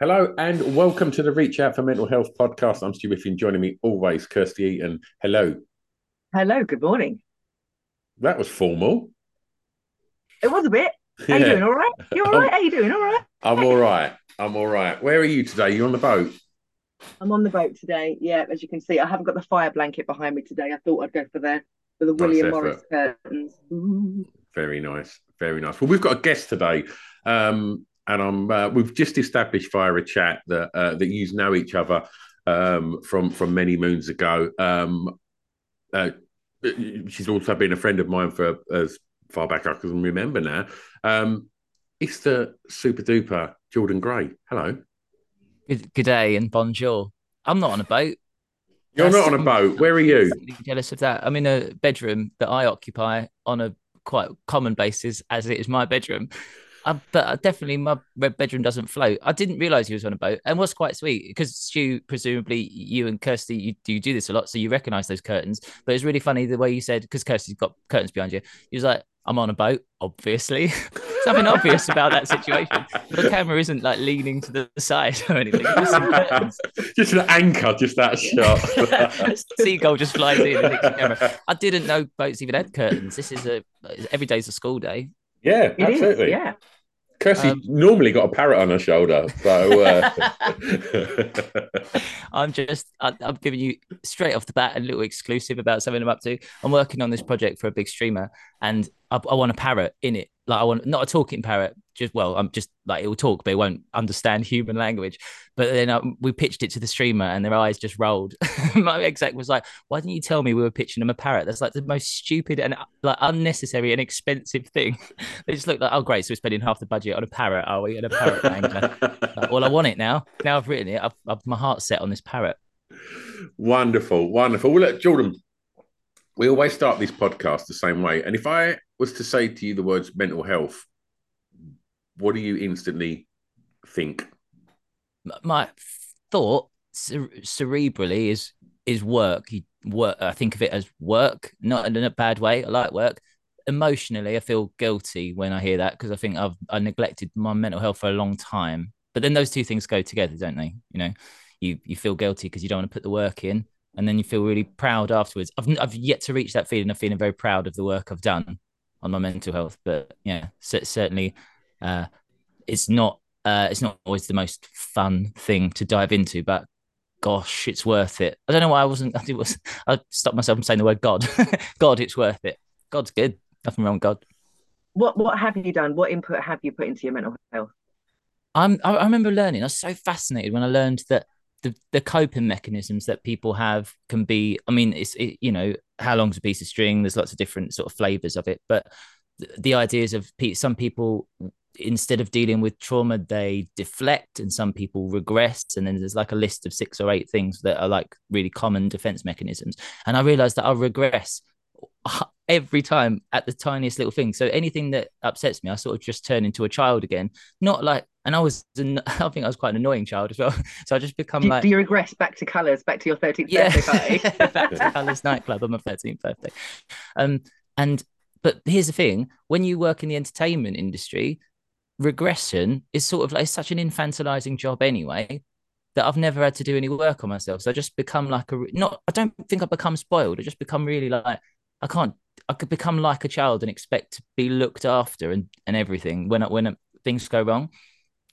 Hello and welcome to the Reach Out for Mental Health podcast. I'm Stu Whiffin, joining me always, Kirsty Eaton. Hello. Hello, good morning. That was formal. It was a bit. How you doing? All right? You all right? How you doing? All right? I'm all right. I'm all right. Where are you today? You on the boat? I'm on the boat today. Yeah, as you can see, I haven't got the fire blanket behind me today. I thought I'd go for the for the Nice William effort. Morris curtains. Ooh. Very nice. Very nice. Well, we've got a guest today, um, and I'm. Uh, we've just established via a chat that uh, that you know each other um, from from many moons ago. Um, uh, she's also been a friend of mine for as far back as I can remember now. Um, it's the super duper Jordan Gray. Hello. Good, good day and bonjour. I'm not on a boat. You're That's- not on a boat. Where are you? Jealous of that. I'm in a bedroom that I occupy on a quite common basis, as it is my bedroom. Uh, but uh, definitely, my red bedroom doesn't float. I didn't realize he was on a boat, and what's quite sweet because Stu, presumably you and Kirsty, you do you do this a lot, so you recognize those curtains. But it's really funny the way you said because Kirsty's got curtains behind you. He was like, "I'm on a boat, obviously." Something obvious about that situation. The camera isn't like leaning to the side or anything. just just an anchor, just that shot. Seagull just flies in and the camera. I didn't know boats even had curtains. This is a every day's a school day. Yeah, It is, absolutely. yeah. Kirsty Um, normally got a parrot on her shoulder, so uh... I'm just I, I'm giving you straight off the bat a little exclusive about something I'm up to. I'm working on this project for a big streamer, and I, I want a parrot in it. Like I want not a talking parrot. Just well, I'm just like it will talk, but it won't understand human language. But then um, we pitched it to the streamer, and their eyes just rolled. My exec was like, "Why didn't you tell me we were pitching them a parrot? That's like the most stupid and like unnecessary and expensive thing." they just looked like, "Oh, great! So we're spending half the budget on a parrot, are we? And a parrot wrangler." Like, well, I want it now. Now I've written it. I've, I've my heart set on this parrot. wonderful, wonderful. Well, look, Jordan, we always start this podcast the same way, and if I was to say to you the words mental health, what do you instantly think? My thought cere- cerebrally is is work. You work. I think of it as work, not in a bad way. I like work. Emotionally, I feel guilty when I hear that because I think I've I neglected my mental health for a long time. But then those two things go together, don't they? You know, you you feel guilty because you don't want to put the work in, and then you feel really proud afterwards. I've I've yet to reach that feeling of feeling very proud of the work I've done on my mental health. But yeah, cer- certainly, uh, it's not uh, it's not always the most fun thing to dive into, but gosh, it's worth it. I don't know why I wasn't. I was. I stopped myself from saying the word God. God, it's worth it. God's good. Nothing wrong with God. What what have you done? What input have you put into your mental health? I'm. I, I remember learning. I was so fascinated when I learned that the the coping mechanisms that people have can be. I mean, it's it, you know how long's a piece of string. There's lots of different sort of flavors of it, but the, the ideas of some people instead of dealing with trauma they deflect and some people regress and then there's like a list of six or eight things that are like really common defense mechanisms and i realized that i regress every time at the tiniest little thing so anything that upsets me i sort of just turn into a child again not like and i was an, i think i was quite an annoying child as well so i just become Do, like do you regress back to colours, back to your 13th yeah birthday party? back to Colours nightclub on my 13th birthday um and but here's the thing when you work in the entertainment industry regression is sort of like such an infantilizing job anyway that I've never had to do any work on myself. So I just become like a not. I don't think I become spoiled. I just become really like I can't. I could become like a child and expect to be looked after and and everything when when things go wrong.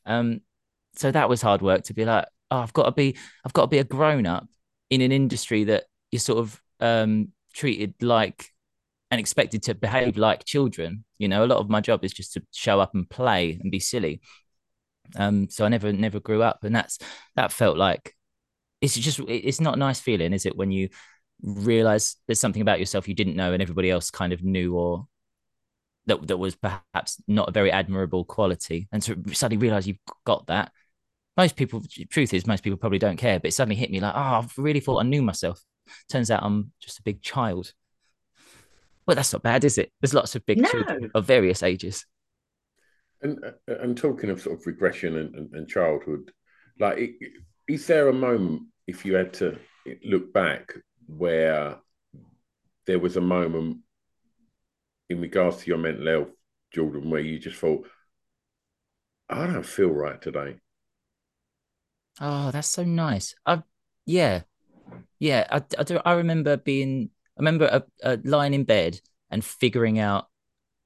Um, so that was hard work to be like, oh, I've got to be, I've got to be a grown up in an industry that is sort of um treated like and expected to behave like children. You know, a lot of my job is just to show up and play and be silly. Um, so I never never grew up, and that's that felt like it's just it's not a nice feeling, is it, when you realize there's something about yourself you didn't know and everybody else kind of knew or that that was perhaps not a very admirable quality, and to suddenly realize you've got that. Most people, truth is, most people probably don't care, but it suddenly hit me like, oh, I've really thought I knew myself. Turns out I'm just a big child. Well, that's not bad, is it? There's lots of big No. children of various ages. And uh, and talking of sort of regression and, and, and childhood, like, is there a moment if you had to look back where there was a moment in regards to your mental health, Jordan, where you just thought, I don't feel right today. Oh, that's so nice. I, yeah, yeah. I, I do. I remember being. I remember uh, uh, lying in bed and figuring out.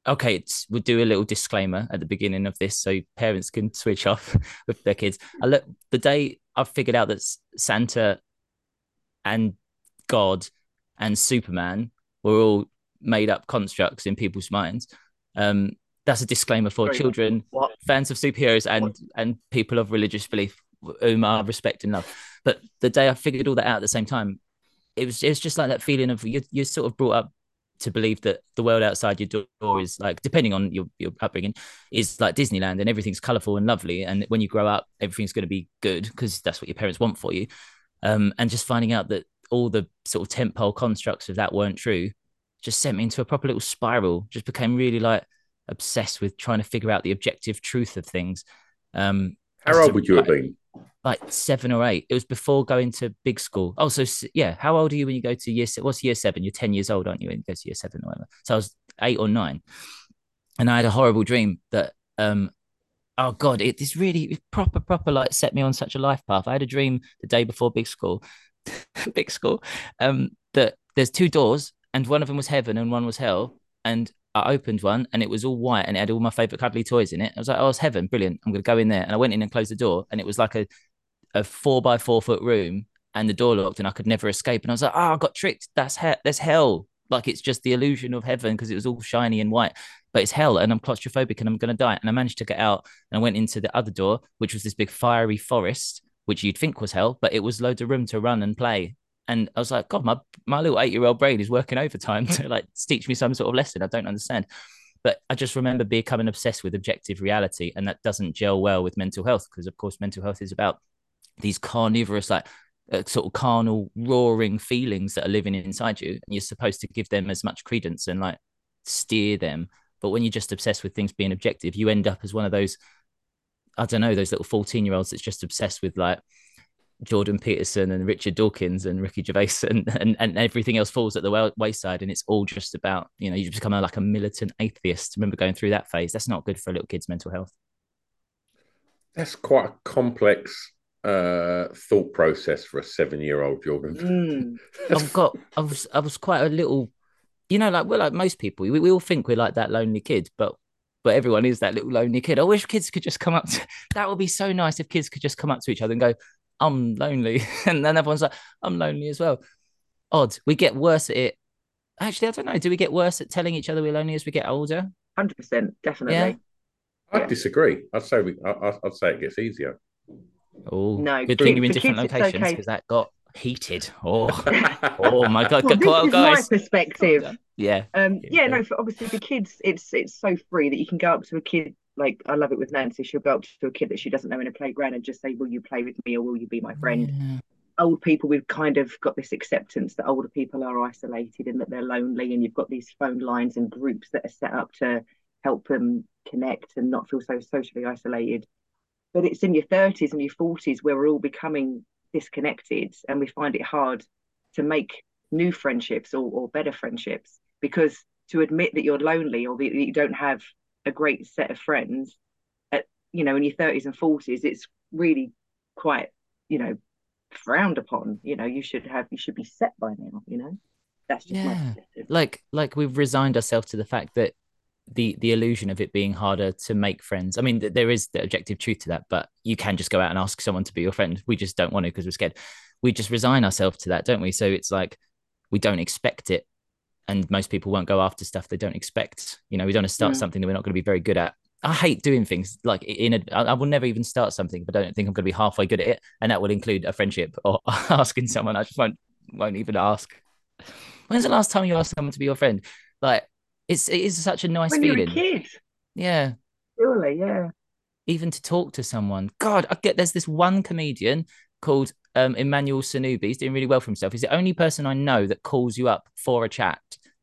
Okay, we'll do a little disclaimer at the beginning of this so parents can switch off with their kids. I look the day I figured out that Santa and God and Superman were all made up constructs in people's minds. Um, that's a disclaimer for Sorry, children, what? fans of superheroes, and What? and people of religious belief whom I respect and love. But the day I figured all that out at the same time, it was it was just like that feeling of you you're sort of brought up to believe that the world outside your door is like depending on your, your upbringing is like disneyland and everything's colorful and lovely and when you grow up everything's going to be good because that's what your parents want for you um, and just finding out that all the sort of tentpole constructs of that weren't true just sent me into a proper little spiral just became really like obsessed with trying to figure out the objective truth of things um, How old would you have been? like seven or eight. It was before going to big school. Oh, so yeah. How old are you when you go to year? se- What's year seven? You're ten years old, aren't you? When you go to year seven or whatever. So I was eight or nine, and I had a horrible dream that um, oh god, it this really proper proper like set me on such a life path. I had a dream the day before big school, big school, um, that there's two doors and one of them was heaven and one was hell, and I opened one and it was all white and it had all my favorite cuddly toys in it. I was like, oh, it's heaven, brilliant. I'm gonna go in there, and I went in and closed the door, and it was like a a four by four foot room and the door locked and I could never escape. And I was like, oh, I got tricked. That's hell. That's hell. Like it's just the illusion of heaven because it was all shiny and white, but it's hell. And I'm claustrophobic and I'm going to die. And I managed to get out and I went into the other door, which was this big fiery forest, which you'd think was hell, but it was loads of room to run and play. And I was like, God, my, my little eight year old brain is working overtime to like teach me some sort of lesson I don't understand. But I just remember becoming obsessed with objective reality. And that doesn't gel well with mental health because, of course, mental health is about these carnivorous like uh, sort of carnal roaring feelings that are living inside you and you're supposed to give them as much credence and like steer them but when you're just obsessed with things being objective you end up as one of those i don't know those little 14 year olds that's just obsessed with like Jordan Peterson and Richard Dawkins and Ricky Gervais and, and, and everything else falls at the wayside and it's all just about you know you become a, like a militant atheist. remember going through that phase. That's not good for a little kid's mental health. That's quite a complex uh, thought process for a seven-year-old, Jordan. Mm. I've got I was I was quite a little you know like we're like most people we, we all think we're like that lonely kid but but everyone is that little lonely kid. I wish kids could just come up to that would be so nice if kids could just come up to each other and go I'm lonely and then everyone's like I'm lonely as well. Odd. We get worse at it. Actually, I don't know. Do we get worse at telling each other we're lonely as we get older? Hundred percent, definitely. Yeah. I disagree. I'd say we. I, I- I'd say it gets easier. Oh, No, good for- thing you're in different kids, it's locations okay. because that got heated. Oh, oh my god, Well, this go- is guys. my perspective. Yeah, Um, Yeah, yeah, no, for obviously for kids, it's it's so free that you can go up to a kid. Like I love it with Nancy. She'll go up to a kid that she doesn't know in a playground and just say, "Will you play with me or will you be my friend?" Yeah. Old people, we've kind of got this acceptance that older people are isolated and that they're lonely, and you've got these phone lines and groups that are set up to help them connect and not feel so socially isolated. But it's in your thirties and your forties where we're all becoming disconnected, and we find it hard to make new friendships or, or better friendships because to admit that you're lonely or that you don't have a great set of friends at you know in your 30s and 40s it's really quite you know frowned upon you know you should have you should be set by now you know that's just my Yeah. perspective. like like we've resigned ourselves to the fact that the the illusion of it being harder to make friends. I mean, th- there is the objective truth to that, but you can just go out and ask someone to be your friend. We just don't want to because we're scared. We just resign ourselves to that, don't we? So it's like we don't expect it, and most people won't go after stuff they don't expect. You know, we don't want to start something that we're not going to be very good at. I hate doing things like in a. I will never even start something if I don't think I'm going to be halfway good at it, and that will include a friendship or asking someone. I just won't won't even ask. When's the last time you asked someone to be your friend? Like, it's it is such a nice when you're feeling. a kid Yeah, surely yeah even to talk to someone. God, I get there's this one comedian called um, Emmanuel Sonubi. He's doing really well for himself. He's the only person I know that calls you up for a chat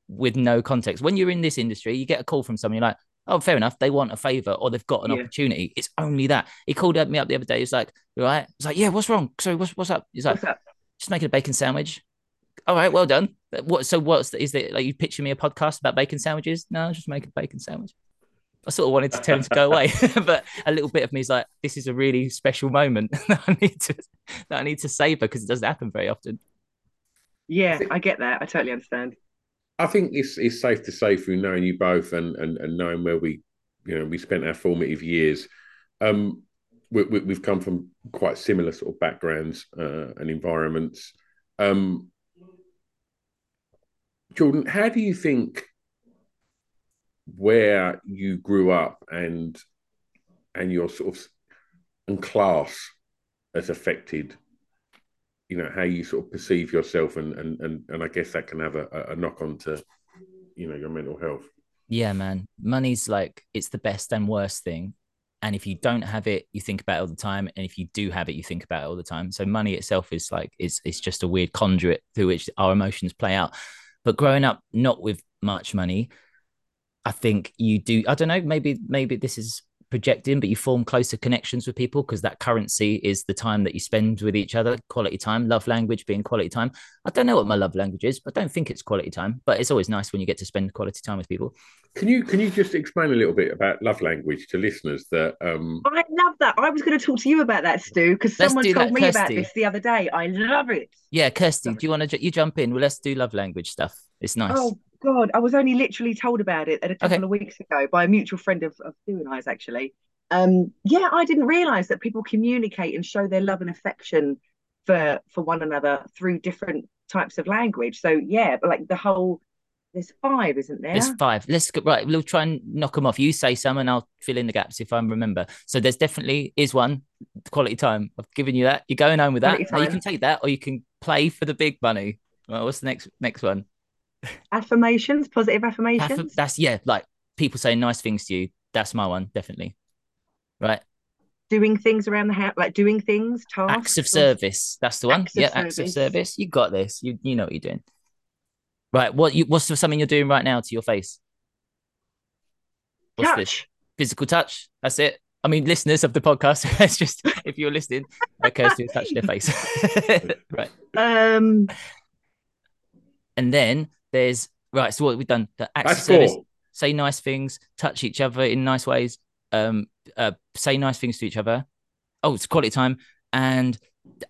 with no context. When you're in this industry, you get a call from someone, you're like, oh, fair enough. They want a favor or they've got an Yeah. opportunity. It's only that. He called me up the other day. He's like, you all right? He's like, yeah, what's wrong? Sorry, what's, what's up? He's like, up just making a bacon sandwich. All right, well done. What? So what's the, is it like you pitching me a podcast about bacon sandwiches? No, just make a bacon sandwich. I sort of wanted to tell him to go away, but a little bit of me is like, this is a really special moment that I need to that I need to savor because it doesn't happen very often. Yeah, I get that. I totally understand. I think it's it's safe to say through knowing you both and and, and knowing where we you know we spent our formative years, um, we, we, we've come from quite similar sort of backgrounds uh, and environments. Um, Jordan, how do you think where you grew up and and your sort of and class has affected you know how you sort of perceive yourself and and and, and i guess that can have a, a knock on to you know your mental health. Yeah man. Money's like it's the best and worst thing. And if you don't have it you think about it all the time. And if you do have it you think about it all the time. So money itself is like it's it's just a weird conduit through which our emotions play out. But growing up not with much money I think you do. I don't know. Maybe maybe this is projecting, but you form closer connections with people because that currency is the time that you spend with each other. Quality time, love language being quality time. I don't know what my love language is. I don't think it's quality time, but it's always nice when you get to spend quality time with people. Can you can you just explain a little bit about love language to listeners that um I love that. I was going to talk to you about that, Stu, because someone told that, me Kirsty. about this the other day. I love it. Yeah, Kirsty, do you want to you jump in? Well, let's do love language stuff. It's nice. Oh God, I was only literally told about it at a couple Okay. of weeks ago by a mutual friend of, of and I's actually. Um, yeah, I didn't realise that people communicate and show their love and affection for for one another through different types of language. So yeah, but like the whole there's five, isn't there? There's five. Let's go right. We'll try and knock them off. You say some, and I'll fill in the gaps if I remember. So there's definitely is one quality time. I've given you that. You're going home with that. You can take that, or you can play for the big money. Well, what's the next next one? Affirmations, positive Aff- affirmations. That's yeah, like people saying nice things to you. That's my one, definitely. Right. doing things around the house, like doing things, tasks. Acts of service. That's the one. Acts yeah, acts of service. service. You got this. You you know what you're doing. Right. What you what's something you're doing right now to your face? What's this? Touch. physical touch. That's it. I mean, listeners of the podcast, it's just if you're listening, Kirsty has touched their face. right. Um, And then there's right. So what we've done, the acts that's of service, four say nice things, touch each other in nice ways, um, uh, say nice things to each other. Oh, it's quality time and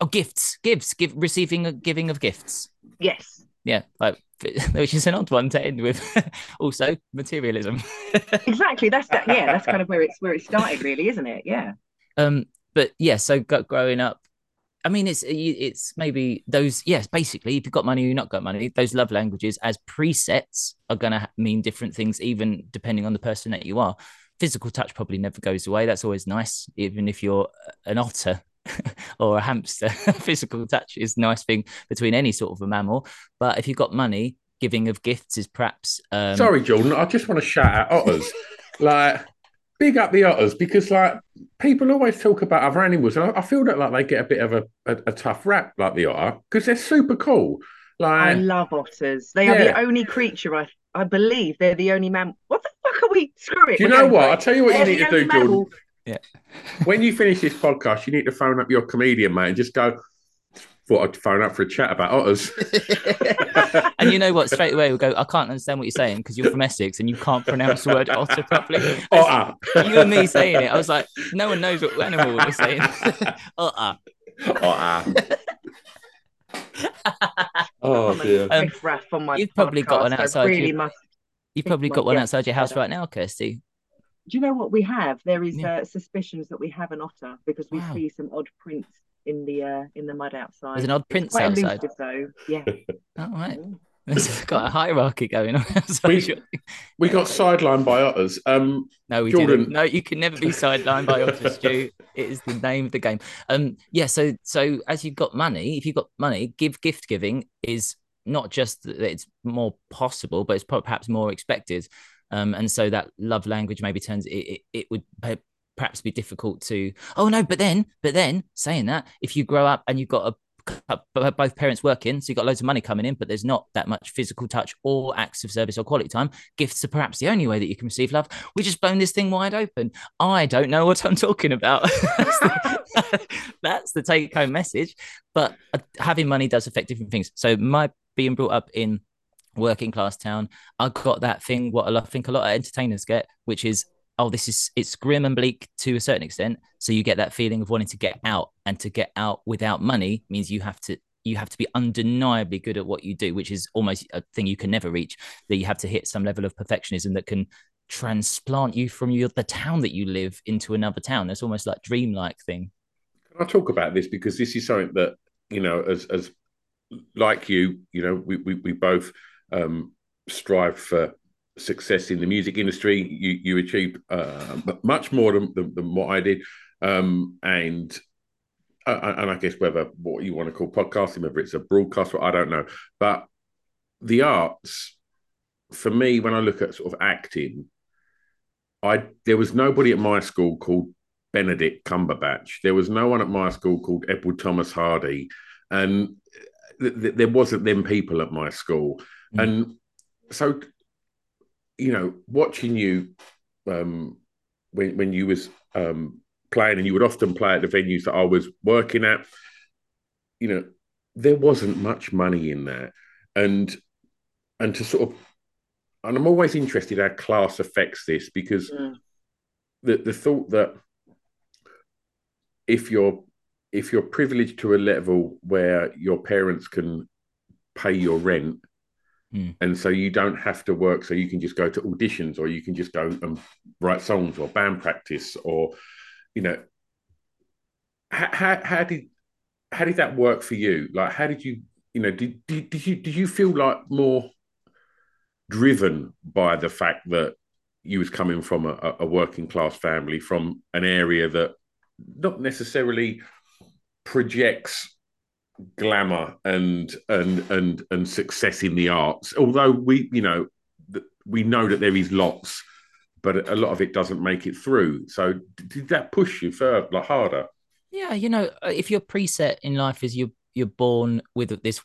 oh, gifts, gifts, give receiving, giving of gifts. yes. Yeah, like which is an odd one to end with. also, materialism. Exactly. That's that. Yeah, that's kind of where it's where it started, really, isn't it? Yeah. Um, but yeah, so go, growing up, I mean, it's it's maybe those. Yes, basically, if you've got money or you've not got money, those love languages as presets are going to mean different things, even depending on the person that you are. Physical touch probably never goes away. That's always nice, even if you're an otter or a hamster. Physical touch is a nice thing between any sort of a mammal. But if you've got money, giving of gifts is perhaps. Um, sorry jordan i just want to shout out otters like big up the otters because like people always talk about other animals and i, I feel that like they get a bit of a, a, a tough rap like the otter because they're super cool Like I love otters. They are the only creature I I believe they're the only man. What the fuck are we? Screw it. do you know what i'll tell you what you They're need to do only jordan mammal- when you finish this podcast, you need to phone up your comedian, mate, and just go. Thought I'd phone up for a chat about otters. and you know what? Straight away we'll go. I can't understand what you're saying because you're from Essex and you can't pronounce the word otter properly. Otter. You and me saying it, I was like, no one knows what animal we're saying. otter. Otter. oh dear. Um, riff-raff on my you've probably got one podcast. I outside really you. must. You've probably got one outside your house better. right now, Kirsty. Do you know what we have? There is Yeah. uh, suspicions that we have an otter because we Wow. see some odd prints in the uh, in the mud outside. There's an odd It's prince quite outside. elusive, though. Yeah. All right. There's got a hierarchy going on. We- outside. We got sidelined by otters. Um, No, we Jordan. didn't. No, you can never be sidelined by Otter Stu. It is the name of the game. Um, yeah. So, so as you've got money, if you've got money, give gift giving is not just that it's more possible, but it's perhaps more expected. Um, and so that love language maybe turns it. It, it would pe- perhaps be difficult to. Oh no, but then, but then saying that, if you grow up and you've got a both parents working, so you've got loads of money coming in, but there's not that much physical touch or acts of service or quality time. Gifts are perhaps the only way that you can receive love. We just blown this thing wide open. I don't know what I'm talking about. that's, the, that's the take home message. But uh, having money does affect different things. So my being brought up in working class town, I got that thing what I think a lot of entertainers get, which is oh, this is it's grim and bleak to a certain extent. So you get that feeling of wanting to get out, and to get out without money means you have to you have to be undeniably good at what you do, which is almost a thing you can never reach. That you have to hit some level of perfectionism that can transplant you from your the town that you live into another town. That's almost like dreamlike thing. Can I talk about this because this is something that you know, as as like you, you know, we we, we both um, strive for success in the music industry. You you achieved uh, much more than, than, than what I did, um, and uh, and I guess whether what you want to call podcasting, whether it's a broadcast, I don't know, but the arts, for me, when I look at sort of acting, I there was nobody at my school called Benedict Cumberbatch. There was no one at my school called Edward Thomas Hardy, and th- th- there wasn't them people at my school. Mm. And so, you know, watching you um, when when you was um, playing, and you would often play at the venues that I was working at. You know, there wasn't much money in that, and and to sort of, and I'm always interested how class affects this because mm. the the thought that if you're if you're privileged to a level where your parents can pay your rent mm. and so you don't have to work so you can just go to auditions or you can just go and write songs or band practice or you know how, how, did how did that work for you like how did you you know did, did, did you did you feel like more driven by the fact that you was coming from a, a working class family from an area that not necessarily projects glamour and and and and success in the arts. Although we you know we know that there is lots but a lot of it doesn't make it through. So did that push you further harder? Yeah you know uh, if your preset in life is you you're born with this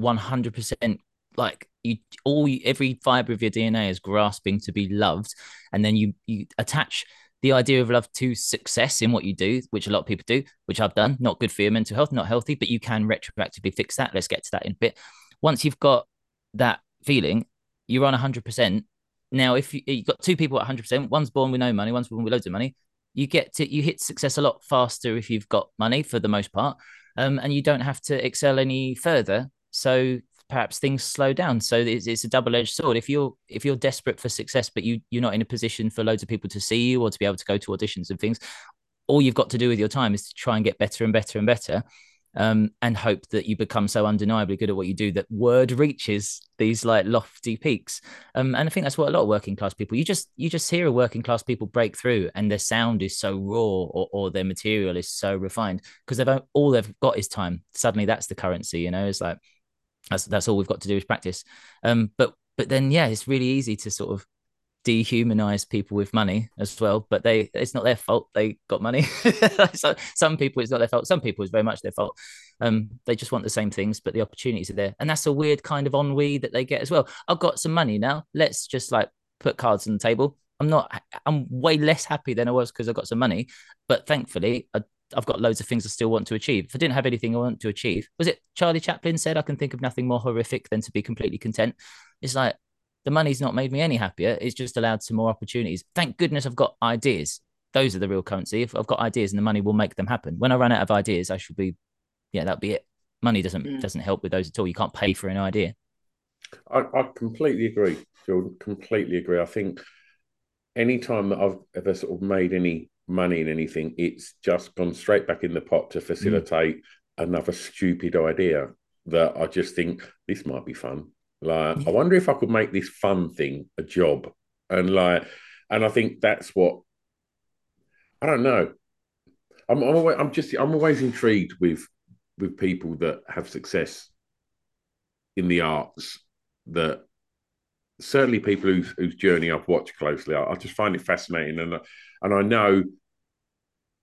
100% like you all every fiber of your dna is grasping to be loved and then you you attach the idea of love to success in what you do, which a lot of people do, which I've done, not good for your mental health, not healthy, but you can retroactively fix that. Let's get to that in a bit. Once you've got that feeling, you're on 100%. Now, if you, have got two people at 100%, one's born with no money, one's born with loads of money, you get to, you hit success a lot faster if you've got money for the most part. Um, and you don't have to excel any further. So perhaps things slow down. So it's, it's a double edged sword. If you're if you're desperate for success, but you you're not in a position for loads of people to see you or to be able to go to auditions and things, all you've got to do with your time is to try and get better and better and better. Um, and hope that you become so undeniably good at what you do that word reaches these like lofty peaks. Um, and I think that's what a lot of working class people you just you just hear a working class people break through, and their sound is so raw or, or their material is so refined because they've all they've got is time. Suddenly, that's the currency. You know, it's like that's that's all we've got to do is practice. Um, but but then yeah, it's really easy to sort of dehumanize people with money as well. But they it's not their fault they got money. so some people it's not their fault. Some people it's very much their fault. Um, they just want the same things, but the opportunities are there, and that's a weird kind of ennui that they get as well. I've got some money now. Let's just like put cards on the table. I'm not. I'm way less happy than I was because I got some money, but thankfully I I've got loads of things I still want to achieve. If I didn't have anything I want to achieve, was it Charlie Chaplin said, I can think of nothing more horrific than to be completely content? It's like the money's not made me any happier. It's just allowed some more opportunities. Thank goodness I've got ideas. Those are the real currency. If I've got ideas and the money will make them happen. When I run out of ideas, I should be, yeah, that'll be it. Money doesn't mm. doesn't help with those at all. You can't pay for an idea. I, I completely agree, Jordan. Completely agree. I think any time that I've ever sort of made any money in anything. It's just gone straight back in the pot to facilitate mm. another stupid idea that I just think this might be fun. Like, yeah. I wonder if I could make this fun thing a job. And like, and I think that's what I don't know. I'm, I'm, always, I'm just, I'm always intrigued with with people that have success in the arts. That certainly people whose, whose journey I've watched closely, I, I just find it fascinating, and and I know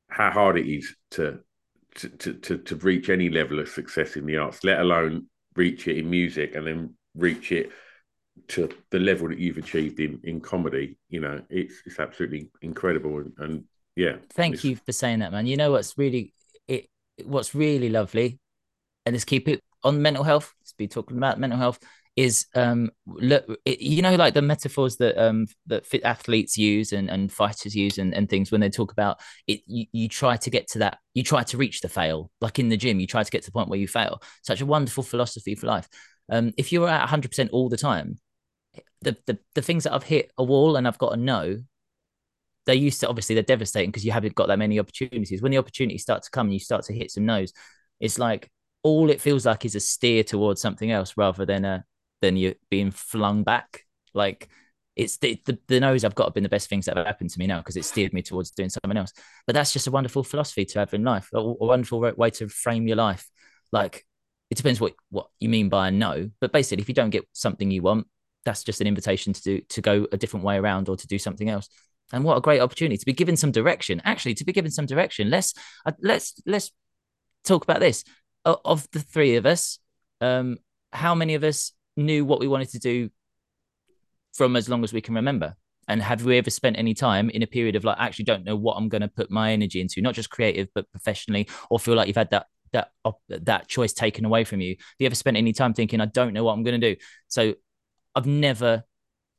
how hard it is to to, to to reach any level of success in the arts, let alone reach it in music and then reach it to the level that you've achieved in in comedy. You know, it's it's absolutely incredible, and, and yeah. Thank you for saying that, man. You know what's really it what's really lovely, and let's keep it on mental health. Let's be talking about mental health is um look you know like the metaphors that um that fit athletes use and, and fighters use and, and things when they talk about it you, you try to get to that you try to reach the fail. Like in the gym you try to get to the point where you fail. Such a wonderful philosophy for life. Um if you're at 100% all the time the, the the things that I've hit a wall and I've got to know they used to obviously they're devastating because you haven't got that many opportunities. When the opportunities start to come and you start to hit some no's it's like all it feels like is a steer towards something else rather than a than you're being flung back. Like it's the, the, the nose I've got have been the best things that have happened to me now because it steered me towards doing something else. But that's just a wonderful philosophy to have in life, a, a wonderful way to frame your life. Like it depends what what you mean by a no, but basically, if you don't get something you want, that's just an invitation to do to go a different way around or to do something else. And what a great opportunity to be given some direction. Actually, to be given some direction. Let's uh, let's let's talk about this. Of the three of us, um, how many of us knew what we wanted to do from as long as we can remember. And have we ever spent any time in a period of like actually don't know what I'm going to put my energy into, not just creative but professionally, or feel like you've had that that that choice taken away from you? Have you ever spent any time thinking I don't know what I'm going to do? So I've never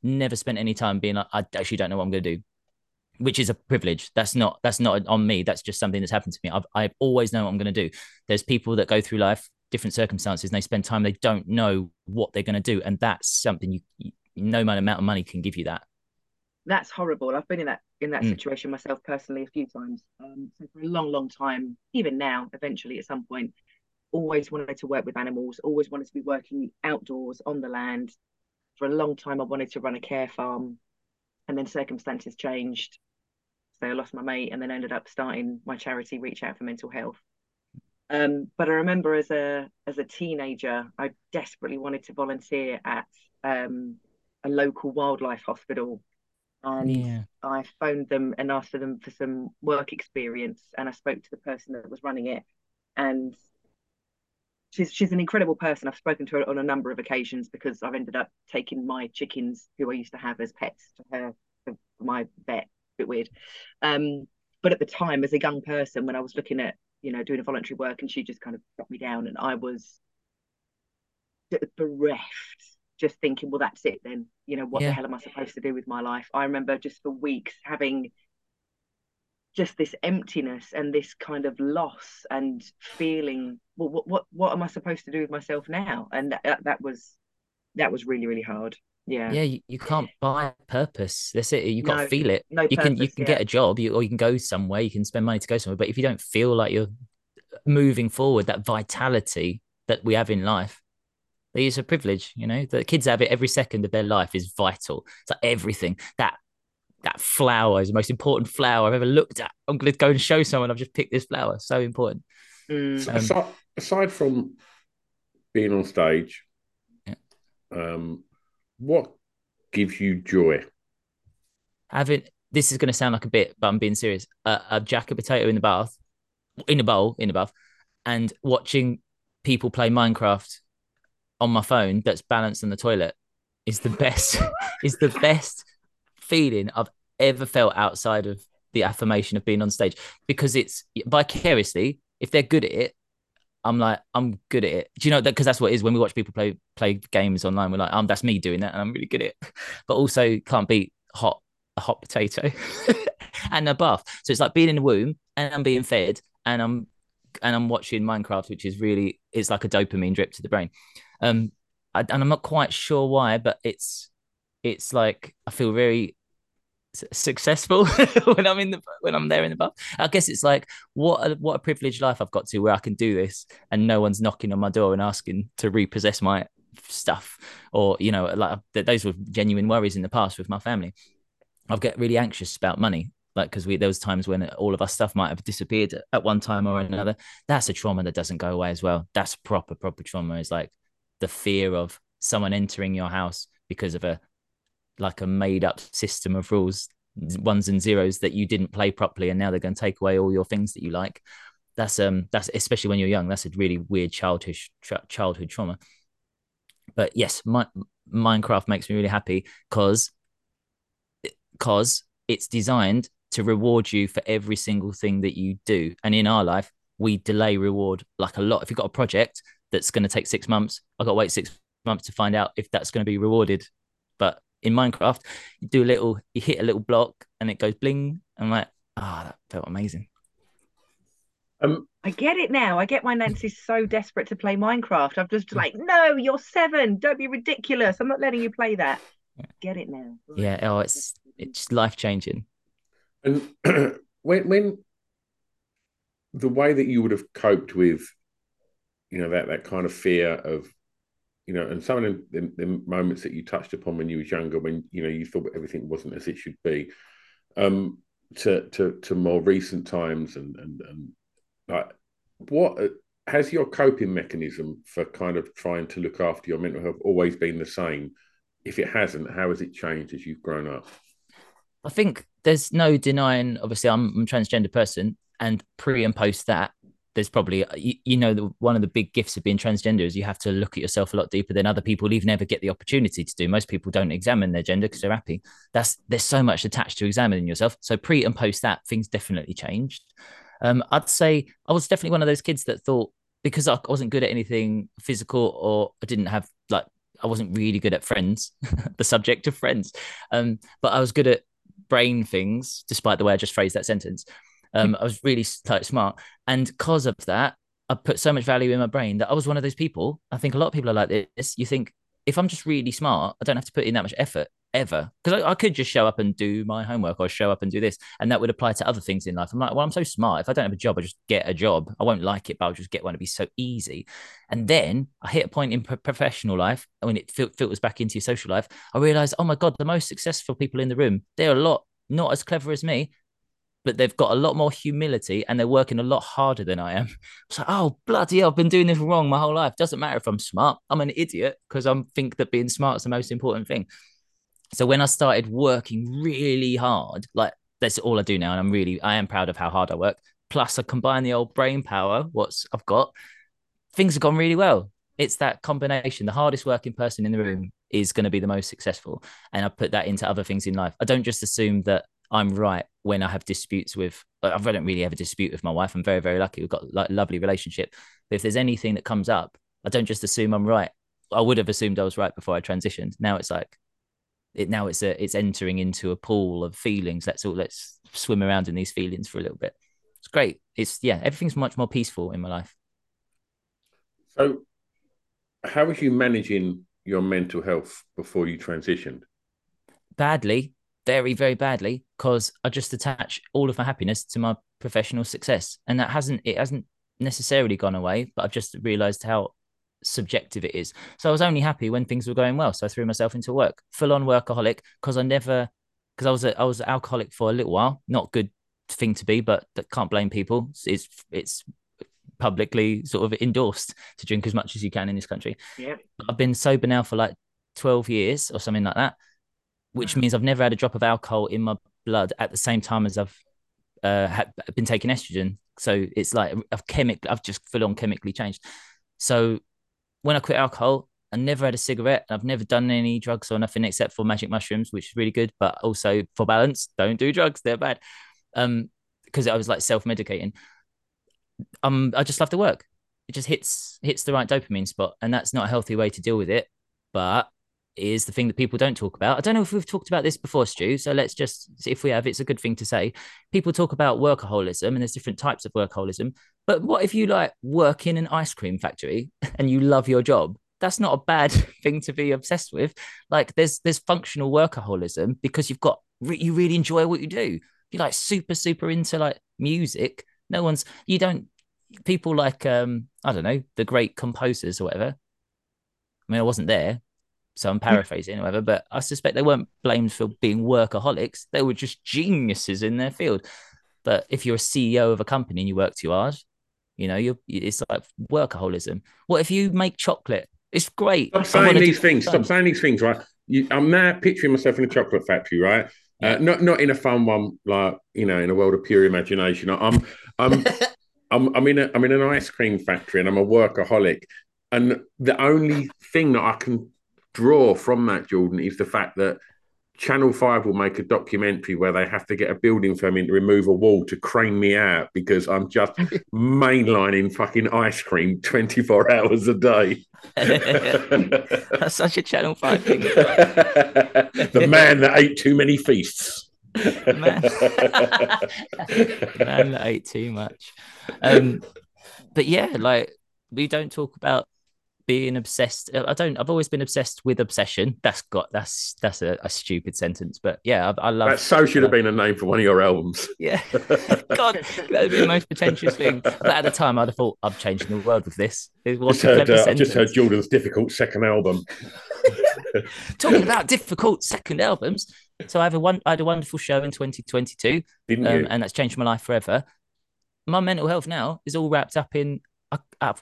never spent any time being like I actually don't know what I'm going to do, which is a privilege. That's not that's not on me. That's just something that's happened to me. I've I always know what I'm going to do. There's people that go through life different circumstances and they spend time they don't know what they're going to do and that's something you, you no amount of money can give you that. That's horrible. I've been in that in that mm. situation myself personally a few times um, so for a long long time even now eventually at some point always wanted to work with animals always wanted to be working outdoors on the land. For a long time i wanted to run a care farm and then circumstances changed so i lost my mate and then ended up starting my charity reach out for mental health um, but I remember as a as a teenager, I desperately wanted to volunteer at um, a local wildlife hospital, and yeah. I phoned them and asked for them for some work experience. And I spoke to the person that was running it, and she's she's an incredible person. I've spoken to her on a number of occasions because I've ended up taking my chickens, who I used to have as pets, to her for my vet. A bit weird, um, but at the time, as a young person, when I was looking at you know, doing a voluntary work, and she just kind of got me down, and I was bereft, just thinking, well, that's it then. You know, what yeah. the hell am I supposed to do with my life? I remember just for weeks having just this emptiness and this kind of loss and feeling well what what what am i supposed to do with myself now and that, that was that was really really hard yeah yeah you, you can't buy purpose that's it you've got no, to feel it no you purpose, can you can yeah. get a job you, or you can go somewhere you can spend money to go somewhere but if you don't feel like you're moving forward that vitality that we have in life it's a privilege you know the kids have it every second of their life is vital it's like everything that that flower is the most important flower I've ever looked at. I'm going to go and show someone I've just picked this flower. So important. Mm. Um, aside, aside, from being on stage, yeah. um, what gives you joy? Having this is going to sound like a bit, but I'm being serious. Uh, a jacket potato in the bath, in a bowl, in a bath, and watching people play Minecraft on my phone that's balanced on the toilet is the best. is the best feeling I've ever felt outside of the affirmation of being on stage because it's vicariously. If they're good at it, I'm like, I'm good at it. Do you know that? Because that's what it is when we watch people play play games online. We're like, um, that's me doing that, and I'm really good at it. But also can't beat hot a hot potato and a bath. So it's like being in the womb and I'm being fed, and I'm and I'm watching Minecraft, which is really it's like a dopamine drip to the brain. Um, I, and I'm not quite sure why, but it's it's like I feel very successful when I'm in the when I'm there in the bath. I guess it's like what a, what a privileged life I've got to where I can do this and no one's knocking on my door and asking to repossess my stuff or you know like those were genuine worries in the past with my family. I've get really anxious about money like because we there was times when all of our stuff might have disappeared at one time or another. That's a trauma that doesn't go away as well. That's proper proper trauma is like the fear of someone entering your house because of a like a made up system of rules, ones and zeros that you didn't play properly, and now they're going to take away all your things that you like. That's um that's especially when you're young. That's a really weird childhood tra- childhood trauma. But yes, my, Minecraft makes me really happy because because it's designed to reward you for every single thing that you do. And in our life, we delay reward like a lot. If you've got a project that's going to take six months, I've got to wait six months to find out if that's going to be rewarded. But in Minecraft, you do a little, you hit a little block and it goes bling. I'm like, ah, oh, that felt amazing. Um, I get it now. I get why Nancy's so desperate to play Minecraft. I'm just like, no, you're seven. Don't be ridiculous. I'm not letting you play that. Get it now. Yeah. Oh, it's it's life changing. And when when the way that you would have coped with, you know, that that kind of fear of, you know, and some of the, the, moments that you touched upon when you was younger, when you know you thought everything wasn't as it should be, um, to to to more recent times and and and like what has your coping mechanism for kind of trying to look after your mental health always been the same? If it hasn't, how has it changed as you've grown up? I think there's no denying. Obviously, I'm, I'm a transgender person, and pre and post that, there's probably you, you know the, one of the big gifts of being transgender is you have to look at yourself a lot deeper than other people even ever get the opportunity to do. Most people don't examine their gender because they're happy. That's there's so much attached to examining yourself. So pre and post that, things definitely changed. Um, I'd say I was definitely one of those kids that thought because I wasn't good at anything physical or I didn't have like I wasn't really good at friends, the subject of friends. Um, but I was good at brain things, despite the way I just phrased that sentence. Um, I was really like, smart, and because of that, I put so much value in my brain that I was one of those people. I think a lot of people are like this. You think if I'm just really smart, I don't have to put in that much effort ever. Because I, I, could just show up and do my homework or show up and do this and that would apply to other things in life. I'm like well i'm so smart. If i don't have a job i just get a job. I won't like it but i'll just get one. To be so easy. And then i hit a point in professional life when it fil- filters back into your social life. I realized oh my god the most successful people in the room they're a lot not as clever as me but they've got a lot more humility and they're working a lot harder than I am. Like, oh bloody hell, I've been doing this wrong my whole life. Doesn't matter if I'm smart. I'm an idiot because I think that being smart is the most important thing. So when I started working really hard, like that's all I do now, and I'm really I am proud of how hard I work. Plus, I combine the old brain power, what's I've got, things have gone really well. It's that combination. The hardest working person in the room is going to be the most successful, and I put that into other things in life. I don't just assume that I'm right when I have disputes with. I don't really have a dispute with my wife. I'm very very lucky. We've got like a lovely relationship. But if there's anything that comes up, I don't just assume I'm right. I would have assumed I was right before I transitioned. Now it's like it now it's a it's entering into a pool of feelings. Let's all let's swim around in these feelings for a little bit. It's great. It's yeah, everything's much more peaceful in my life. So, how was you managing your mental health before you transitioned? Badly, very very badly, because I just attach all of my happiness to my professional success, and that hasn't it hasn't necessarily gone away. But I've just realised how subjective it is. So I was only happy when things were going well. So I threw myself into work, full on workaholic, because I never, because I was a, I was an alcoholic for a little while. Not good thing to be, but that can't blame people. It's it's publicly sort of endorsed to drink as much as you can in this country. Yeah, I've been sober now for like twelve years or something like that, which means I've never had a drop of alcohol in my blood at the same time as I've uh, had, been taking estrogen. So it's like I've chemic, I've just full on chemically changed. So when I quit alcohol, I never had a cigarette. I've never done any drugs or nothing except for magic mushrooms, which is really good. But also for balance, don't do drugs; they're bad. Um, because I was like self-medicating. Um, I just love to work. It just hits hits the right dopamine spot, and that's not a healthy way to deal with it. But is the thing that people don't talk about. I don't know if we've talked about this before, Stu. So let's just, if we have, it's a good thing to say. People talk about workaholism and there's different types of workaholism. But what if you like work in an ice cream factory and you love your job? That's not a bad thing to be obsessed with. Like there's there's functional workaholism because you've got you really enjoy what you do. You're like super super into like music. No one's you don't people like um I don't know the great composers or whatever. I mean, I wasn't there, so I'm paraphrasing, or whatever, but I suspect they weren't blamed for being workaholics. They were just geniuses in their field. But if you're a CEO of a company and you work too hard, you know, you're it's like workaholism. What if you make chocolate? It's great. Stop saying these things. Stop saying these things, right? You, I'm now picturing myself in a chocolate factory, right? Uh, yeah. Uh, not not in a fun one, like you know, in a world of pure imagination. I'm I'm I'm I'm in a I'm in an ice cream factory and I'm a workaholic. And the only thing that I can draw from that, Jordan, is the fact that Channel Five will make a documentary where they have to get a building firm in to remove a wall to crane me out because I'm just mainlining fucking ice cream 24 hours a day. That's such a Channel 5 thing. the man that ate too many feasts. man. man that ate too much. Um, but yeah, like we don't talk about being obsessed. Uh, I don't. I've always been obsessed with obsession. That's got. That's that's a, a stupid sentence, but yeah, I, I love. That so should have been a name for one of your albums. Yeah, God, that would be the most pretentious thing. But at the time, I'd have thought I'm changing the world with this. It was just heard, uh, I just heard Jordan's difficult second album. Talking about difficult second albums, so I have a one. I had a wonderful show in 2022, Didn't um, and that's changed my life forever. My mental health now is all wrapped up in. I, I've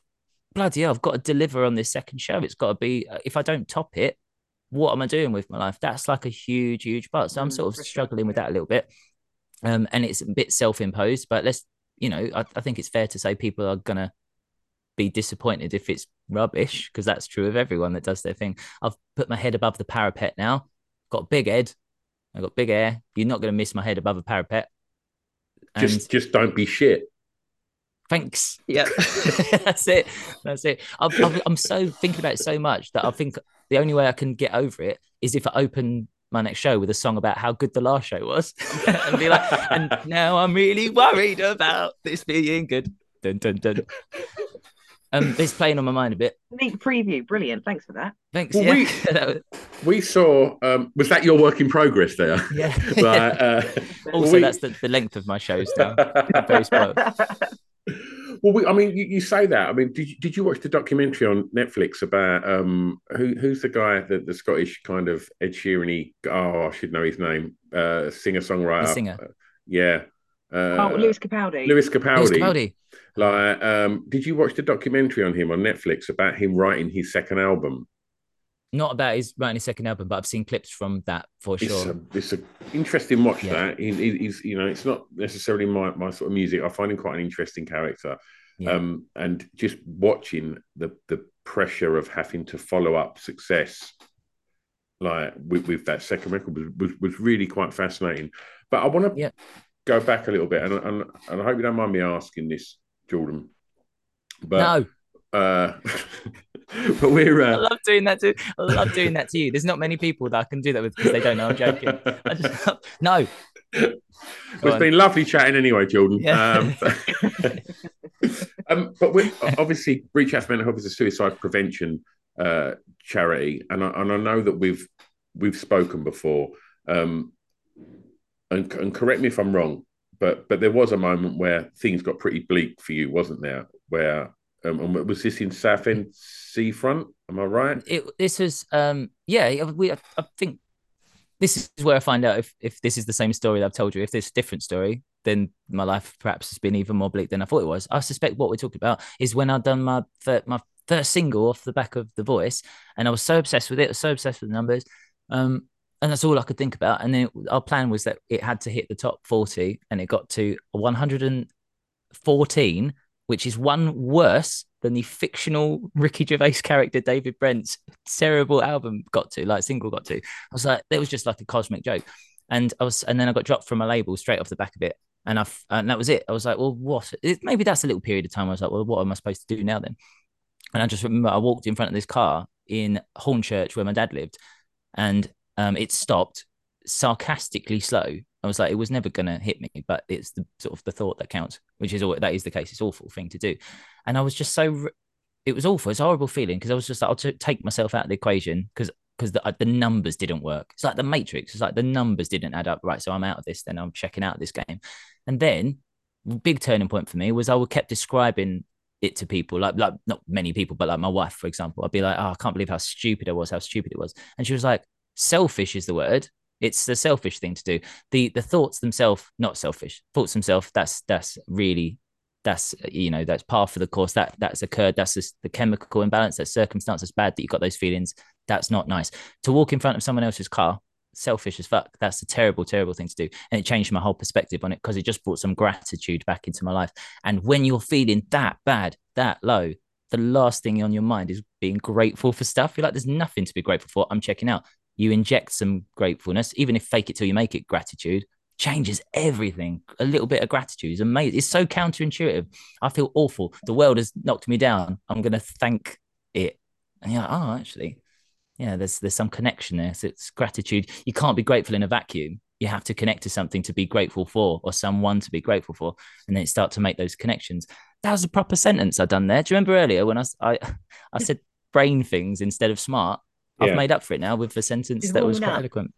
bloody hell, I've got to deliver on this second show. It's got to be, uh, if I don't top it, what am I doing with my life? That's like a huge, huge part. So I'm mm, sort of struggling with that a little bit. Um, and it's a bit self imposed, but let's, you know, I, I think it's fair to say people are going to be disappointed if it's rubbish, because that's true of everyone that does their thing. I've put my head above the parapet now, got big head, I've got big hair. You're not going to miss my head above a parapet. And just, just don't be shit thanks. Yeah, that's it. That's it. I'm, I'm, so thinking about it so much that I think the only way I can get over it is if I open my next show with a song about how good the last show was, and be like, and now I'm really worried about this being good. Dun dun dun. Um, it's playing on my mind a bit. Neat preview, brilliant. Thanks for that. Thanks. Well, yeah. We, we saw. Um, was that your work in progress there? Yeah. but, uh, also, we... that's the, the length of my shows now. Very spoiled. Well, we, I mean, you, you, say that. I mean, did you, did you watch the documentary on Netflix about um who who's the guy that the Scottish kind of Ed Sheeran? Oh, I should know his name. Uh, singer songwriter. singer. Uh, yeah. Uh, oh, Lewis Capaldi. Lewis Capaldi. Lewis Capaldi. Like, um, did you watch the documentary on him on Netflix about him writing his second album? Not about his writing his second album, but I've seen clips from that for it's sure. A, it's an interesting watch. Yeah. That he, he's, you know, it's not necessarily my my sort of music. I find him quite an interesting character. Yeah. Um, and just watching the the pressure of having to follow up success, like with, with that second record, was, was, was really quite fascinating. But I want to yeah. go back a little bit, and, and and I hope you don't mind me asking this, Jordan. But no. Uh, but we're. Uh... I love doing that to. I love doing that to you. There's not many people that I can do that with because they don't know I'm joking. I just no. Well, it's been lovely chatting anyway, Jordan. Yeah. Um, um, but we obviously Reach Out for Mental Health is a suicide prevention uh, charity, and I, and I know that we've we've spoken before. Um, and, and correct me if I'm wrong, but but there was a moment where things got pretty bleak for you, wasn't there? Where um, was this in Southend Seafront? Am I right? It, this was, um, yeah. We, I, think this is where I find out if if this is the same story that I've told you. If it's a different story, then my life perhaps has been even more bleak than I thought it was. I suspect what we're talking about is when I'd done my my first single off the back of The Voice, and I was so obsessed with it, I was so obsessed with the numbers, um, and that's all I could think about. And then our plan was that it had to hit the top forty, and it got to one hundred and fourteen, which is one worse than the fictional Ricky Gervais character David Brent's terrible album got to, like single got to. I was like, it was just like a cosmic joke. And I was, and then I got dropped from a label straight off the back of it. And I, and that was it. I was like, well, what? It, maybe that's a little period of time. I was like, well, what am I supposed to do now then? And I just remember I walked in front of this car in Hornchurch where my dad lived, and um, it stopped sarcastically slow. I was like, it was never gonna hit me, but it's the sort of the thought that counts, which is all that is the case. It's awful thing to do, and I was just so, it was awful. It's a horrible feeling because I was just like, I'll t- take myself out of the equation because because the, uh, the numbers didn't work. It's like the Matrix. It's like the numbers didn't add up. Right, so I'm out of this. Then I'm checking out this game, and then big turning point for me was I would kept describing it to people, like like not many people, but like my wife, for example. I'd be like, oh, I can't believe how stupid I was, how stupid it was, and she was like, selfish is the word it's the selfish thing to do. The the thoughts themselves, not selfish. Thoughts themselves, that's that's really that's you know that's par for the course. That that's occurred. That's just the chemical imbalance that circumstance is bad that you got those feelings. That's not nice. To walk in front of someone else's car selfish as fuck that's a terrible terrible thing to do. And it changed my whole perspective on it because it just brought some gratitude back into my life. And when you're feeling that bad that low the last thing on your mind is being grateful for stuff. You're like there's nothing to be grateful for. I'm checking out you inject some gratefulness, even if fake it till you make it gratitude, changes everything. A little bit of gratitude is amazing. It's so counterintuitive. I feel awful. The world has knocked me down. I'm going to thank it. And you're like, oh, actually, yeah, there's there's some connection there. So it's gratitude. You can't be grateful in a vacuum. You have to connect to something to be grateful for, or someone to be grateful for, and then start to make those connections. That was a proper sentence I done there. Do you remember earlier when I I, I said brain things instead of smart? I've made up for it now with a sentence It's that was quite up. eloquent.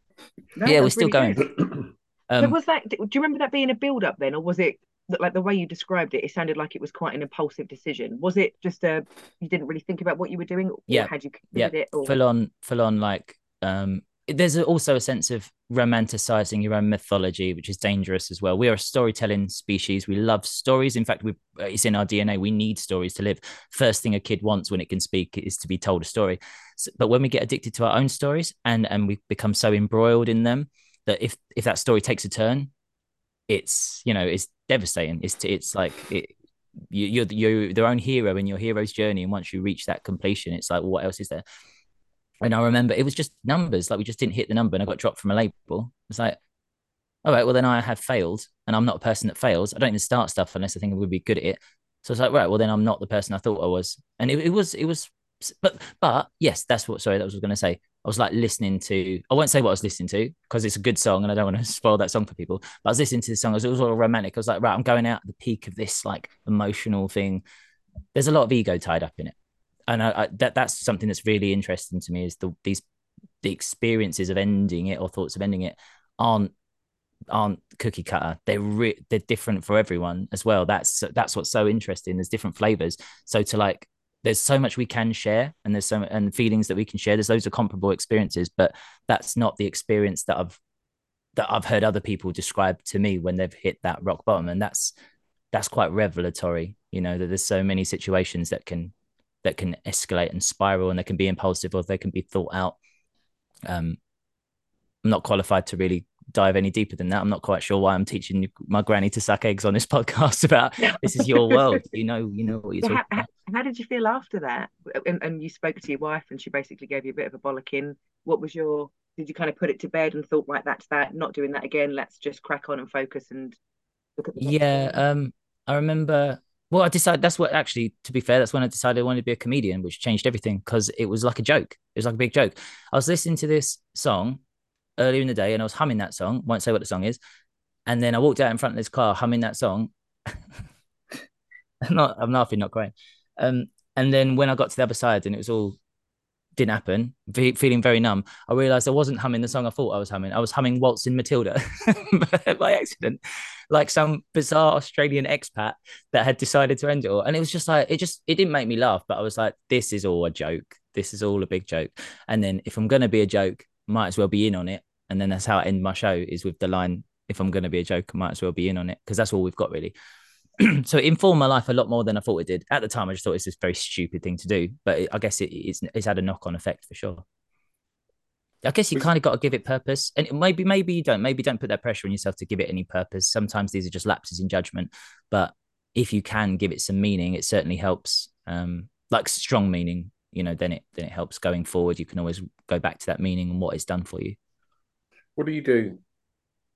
No, yeah, we're still really going. good. so Um, was that? Do you remember that being a build up then, or was it like the way you described it? It sounded like it was quite an impulsive decision. Was it just a you didn't really think about what you were doing, or Yeah. had you yeah, it? Or full on, full on. Like, um, there's also a sense of romanticizing your own mythology, which is dangerous as well. We are a storytelling species. We love stories. In fact, we uh, it's in our DNA. We need stories to live. First thing a kid wants when it can speak is to be told a story. So, but when we get addicted to our own stories and and we become so embroiled in them that if if that story takes a turn, it's you know it's devastating. It's it's like it, you, you're you're their own hero in your hero's journey, and once you reach that completion, it's like well, what else is there? And I remember it was just numbers, like we just didn't hit the number, and I got dropped from a label. It's like, all right, well then I have failed, and I'm not a person that fails. I don't even start stuff unless I think I would be good at it. So it's like, right, well then I'm not the person I thought I was, and it, it was it was, but but yes, that's what. Sorry, that was was going to say. I was like listening to. I won't say what I was listening to because it's a good song, and I don't want to spoil that song for people. But I was listening to the song. It was, it was all romantic. I was like, right, I'm going out at the peak of this like emotional thing. There's a lot of ego tied up in it, and I, I, that that's something that's really interesting to me. Is the these the experiences of ending it or thoughts of ending it aren't aren't cookie cutter. They're re- they're different for everyone as well. That's that's what's so interesting. There's different flavors. So to like, there's so much we can share, and there's so and feelings that we can share. There's loads of comparable experiences, but that's not the experience that I've that I've heard other people describe to me when they've hit that rock bottom, and that's that's quite revelatory. You know that there's so many situations that can that can escalate and spiral, and they can be impulsive or they can be thought out. Um, I'm not qualified to really dive any deeper than that. I'm not quite sure why I'm teaching my granny to suck eggs on this podcast about this is your world. You know, you know what you're talking how, about. how, did you feel after that? And, and you spoke to your wife, and she basically gave you a bit of a bollocking. What was your? Did you kind of put it to bed and thought, right, that's that, not doing that again. Let's just crack on and focus and look at the Yeah, um, I remember. Well, I decided that's what actually, to be fair, that's when I decided I wanted to be a comedian, which changed everything because it was like a joke. It was like a big joke. I was listening to this song earlier in the day and I was humming that song. Won't say what the song is. And then I walked out in front of this car humming that song. I'm not, I'm laughing, not crying. Um, and then when I got to the other side and it was all didn't happen, fe- feeling very numb, I realized I wasn't humming the song I thought I was humming. I was humming Waltzing Matilda by accident, like some bizarre Australian expat that had decided to end it all. And it was just like, it just, it didn't make me laugh, but I was like, this is all a joke. This is all a big joke. And then if I'm going to be a joke, might as well be in on it. And then that's how I end my show is with the line, if I'm going to be a joke, I might as well be in on it because that's all we've got really. so it informed my life a lot more than I thought it did. At the time, I just thought it's this very stupid thing to do, but it, I guess it, it's it's had a knock on effect for sure. I guess you kind of got to give it purpose, and maybe maybe you don't. Maybe don't put that pressure on yourself to give it any purpose. Sometimes these are just lapses in judgment, but if you can give it some meaning, it certainly helps. Um, like strong meaning, you know, then it then it helps going forward. You can always go back to that meaning and what it's done for you. What do you do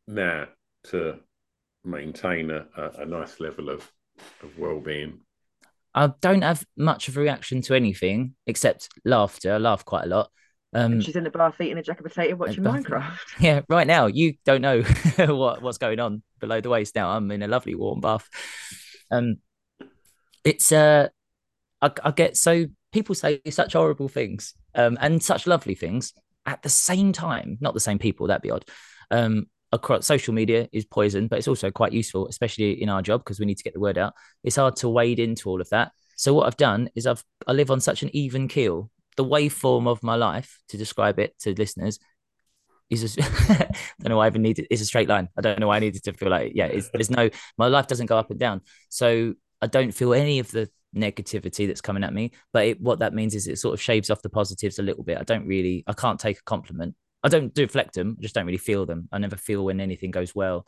now to maintain a, a, nice level of, of well-being? I don't have much of a reaction to anything except laughter. I laugh quite a lot. Um, she's in the bath eating a jack of potato watching Minecraft. yeah, right now you don't know what what's going on below the waist. Now I'm in a lovely warm bath. Um, it's uh, I, I get so people say such horrible things, um, and such lovely things at the same time. Not the same people. That'd be odd. Um, across social media is poison, but it's also quite useful, especially in our job because we need to get the word out. It's hard to wade into all of that. So what I've done is I've I live on such an even keel. The waveform of my life, to describe it to listeners, is a, I don't know why I even needed it's a straight line. I don't know why I needed to feel like yeah, it's, there's no my life doesn't go up and down. So I don't feel any of the negativity that's coming at me. But it, what that means is it sort of shaves off the positives a little bit. I don't really I can't take a compliment. I don't deflect them. I just don't really feel them. I never feel when anything goes well,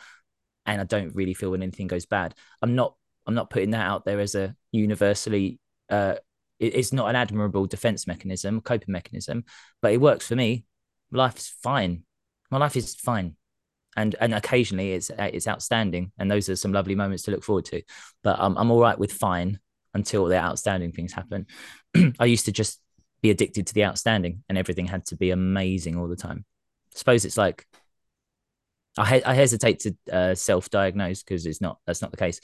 and I don't really feel when anything goes bad. I'm not I'm not putting that out there as a universally. Uh, it, it's not an admirable defense mechanism, coping mechanism, but it works for me. life's fine. My life is fine. And, and occasionally it's it's outstanding, and those are some lovely moments to look forward to. But um, I'm all right with fine until the outstanding things happen. I used to just be addicted to the outstanding, and everything had to be amazing all the time. Suppose it's like I, I hesitate to uh, self-diagnose because it's not that's not the case.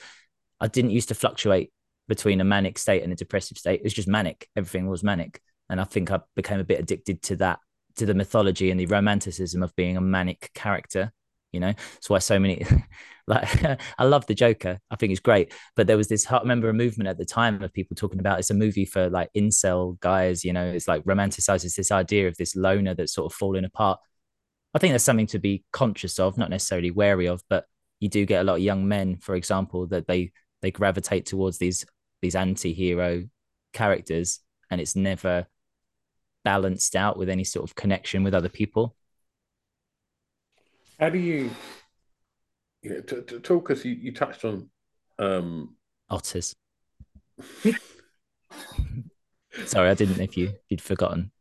I didn't used to fluctuate between a manic state and a depressive state. It was just manic. Everything was manic, and I think I became a bit addicted to that, to the mythology and the romanticism of being a manic character. You know, that's why so many like I love the Joker. I think it's great. But there was this I remember a movement at the time of people talking about it's a movie for like incel guys, you know, it's like romanticizes this idea of this loner that's sort of falling apart. I think there's something to be conscious of, not necessarily wary of, but you do get a lot of young men, for example, that they they gravitate towards these these anti-hero characters and it's never balanced out with any sort of connection with other people how do you, you know, to, to talk us? You, you touched on um, otters. Sorry, I didn't. If you if you'd forgotten.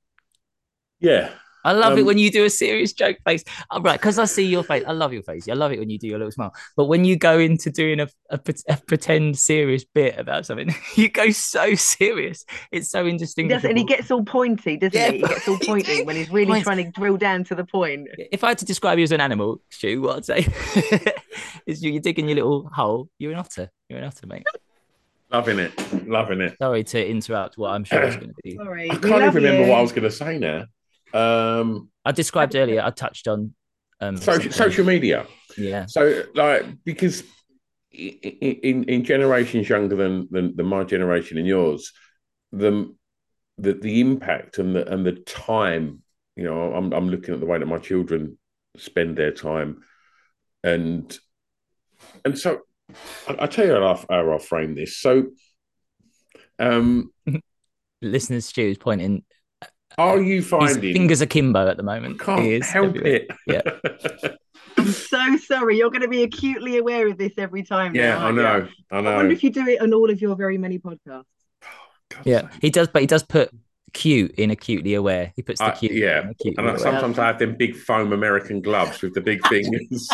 Yeah, I love um, it when you do a serious joke face. I'm right because I see your face. I love your face. I love it when you do your little smile. But when you go into doing a, a, a pretend serious bit about something, you go so serious. It's so interesting. And he gets all pointy, doesn't yeah, he? He gets all pointy when he's really Points. trying to drill down to the point. If I had to describe you as an animal, Stu, what I'd say is you, you're digging your little hole. You're an otter. You're an otter, mate. Loving it, loving it. Sorry to interrupt what I'm sure it's going to be. Sorry, I can't even remember you. what I was going to say now. Um, I described earlier. I touched on um, social, social media. Yeah. So, like, because in in generations younger than, than than my generation and yours, the the the impact and the and the time. You know, I'm I'm looking at the way that my children spend their time, and and so I, I tell you how, how I'll frame this. So, um, listeners, Stu's pointing are you finding His fingers akimbo at the moment? Can't help everywhere. it. Yeah. I'm so sorry. You're going to be acutely aware of this every time. Yeah, now, I know. I know. I wonder if you do it on all of your very many podcasts. Oh, yeah, he does, but he does put cute in acutely aware. He puts the cute. Uh, yeah, and I, sometimes I have them big foam American gloves with the big fingers.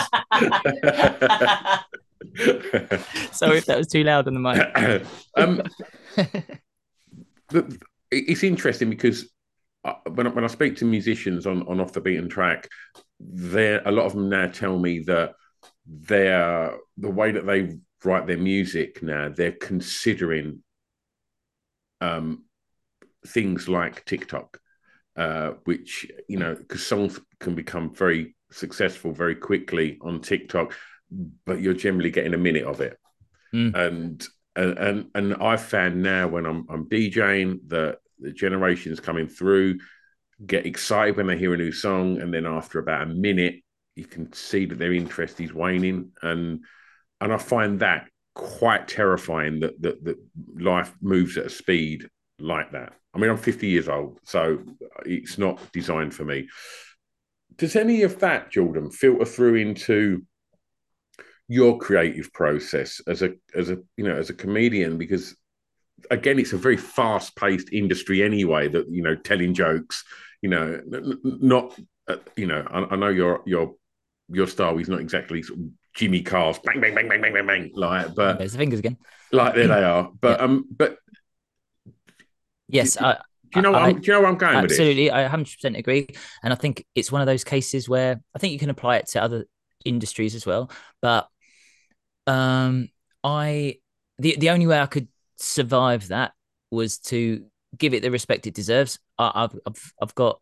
Sorry if that was too loud on the mic. um, it's interesting because when I, when I speak to musicians on, on off the beaten track, there a lot of them now tell me that they're the way that they write their music now they're considering um, things like TikTok, uh, which you know because songs can become very successful very quickly on TikTok, but you're generally getting a minute of it, mm. and and and and I've found now when I'm I'm DJing that the generations coming through get excited when they hear a new song, and then after about a minute, you can see that their interest is waning, and and I find that quite terrifying that that, that life moves at a speed like that. I mean, I'm 50 years old, so it's not designed for me. Does any of that, Jordan, filter through into your creative process as a as a you know as a comedian? Because again, it's a very fast paced industry anyway. That you know, telling jokes, you know, not uh, you know, I, I, know your your your style is not exactly sort of Jimmy Carr's bang bang bang bang bang bang bang like, but there's the fingers again. Like there they are, but yeah. um, but yes, do, I, do you know? I, do you know where I'm going absolutely, I 100 percent agree, and I think it's one of those cases where I think you can apply it to other industries as well. But um, I the the only way I could survive that was to give it the respect it deserves. I, have I've I've got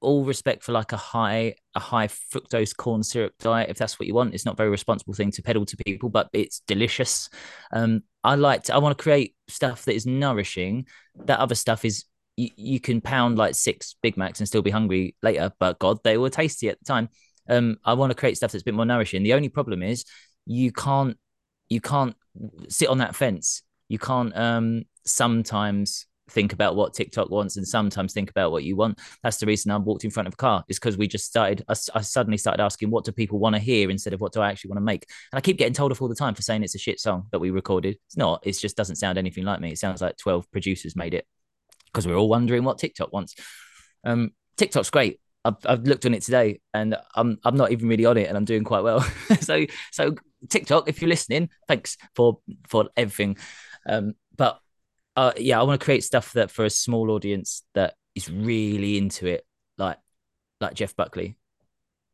all respect for like a high a high fructose corn syrup diet if that's what you want. It's not a very responsible thing to peddle to people, but it's delicious. Um, I like to, I want to create stuff that is nourishing. That other stuff is you, you can pound like six Big Macs and still be hungry later, but God, they were tasty at the time. Um, I want to create stuff that's a bit more nourishing. The only problem is you can't you can't sit on that fence you can't um, sometimes think about what TikTok wants and sometimes think about what you want. That's the reason I walked in front of a car is because we just started. I, I, suddenly started asking, what do people want to hear instead of what do I actually want to make? And I keep getting told off all the time for saying it's a shit song that we recorded. It's not. It just doesn't sound anything like me. It sounds like twelve producers made it because we're all wondering what TikTok wants. Um, TikTok's great. I've, I've looked on it today and I'm I'm not even really on it and I'm doing quite well. so so TikTok, if you're listening, thanks for for everything. Um, but uh, yeah, I want to create stuff that for a small audience that is really into it, like like Jeff Buckley.